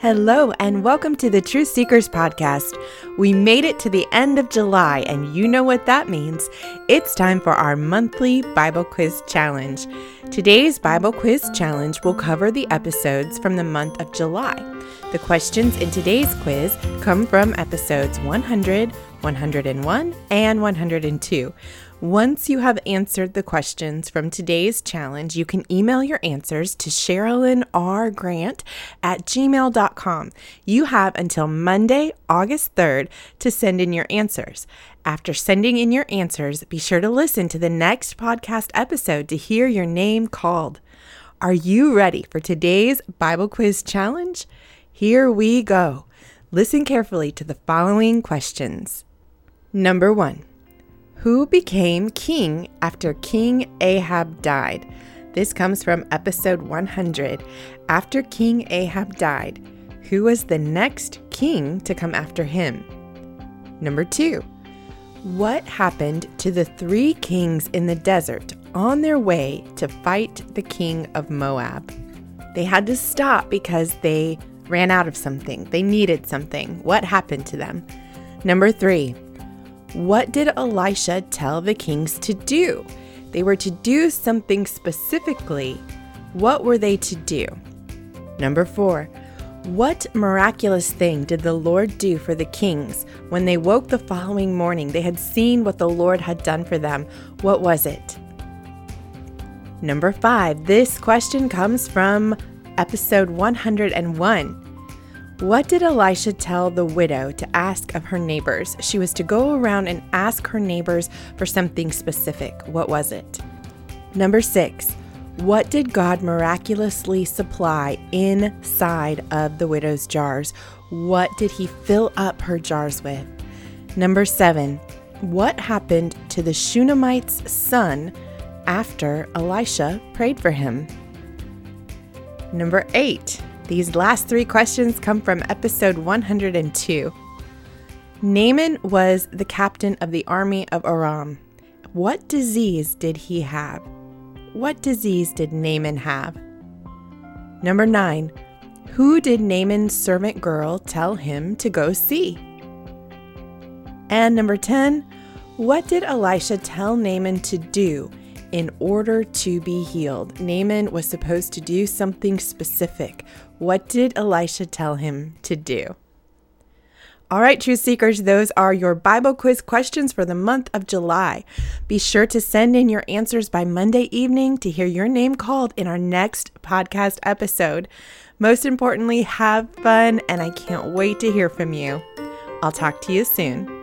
Hello, and welcome to the Truth Seekers Podcast. We made it to the end of July, and you know what that means. It's time for our monthly Bible Quiz Challenge. Today's Bible Quiz Challenge will cover the episodes from the month of July. The questions in today's quiz come from episodes 100, 101, and 102. Once you have answered the questions from today's challenge, you can email your answers to Sherilyn R. Grant at gmail.com. You have until Monday, August 3rd to send in your answers. After sending in your answers, be sure to listen to the next podcast episode to hear your name called. Are you ready for today's Bible quiz challenge? Here we go. Listen carefully to the following questions. Number one. Who became king after King Ahab died? This comes from episode 100. After King Ahab died, who was the next king to come after him? Number two, what happened to the three kings in the desert on their way to fight the king of Moab? They had to stop because they ran out of something. They needed something. What happened to them? Number three, what did Elisha tell the kings to do? They were to do something specifically. What were they to do? Number four, what miraculous thing did the Lord do for the kings when they woke the following morning? They had seen what the Lord had done for them. What was it? Number five, this question comes from episode 101. What did Elisha tell the widow to ask of her neighbors? She was to go around and ask her neighbors for something specific. What was it? Number six, what did God miraculously supply inside of the widow's jars? What did he fill up her jars with? Number seven, what happened to the Shunammite's son after Elisha prayed for him? Number eight, these last three questions come from episode 102. Naaman was the captain of the army of Aram. What disease did he have? What disease did Naaman have? Number nine, who did Naaman's servant girl tell him to go see? And number 10, what did Elisha tell Naaman to do in order to be healed. Naaman was supposed to do something specific. What did Elisha tell him to do? All right, Truth Seekers, those are your Bible quiz questions for the month of July. Be sure to send in your answers by Monday evening to hear your name called in our next podcast episode. Most importantly, have fun, and I can't wait to hear from you. I'll talk to you soon.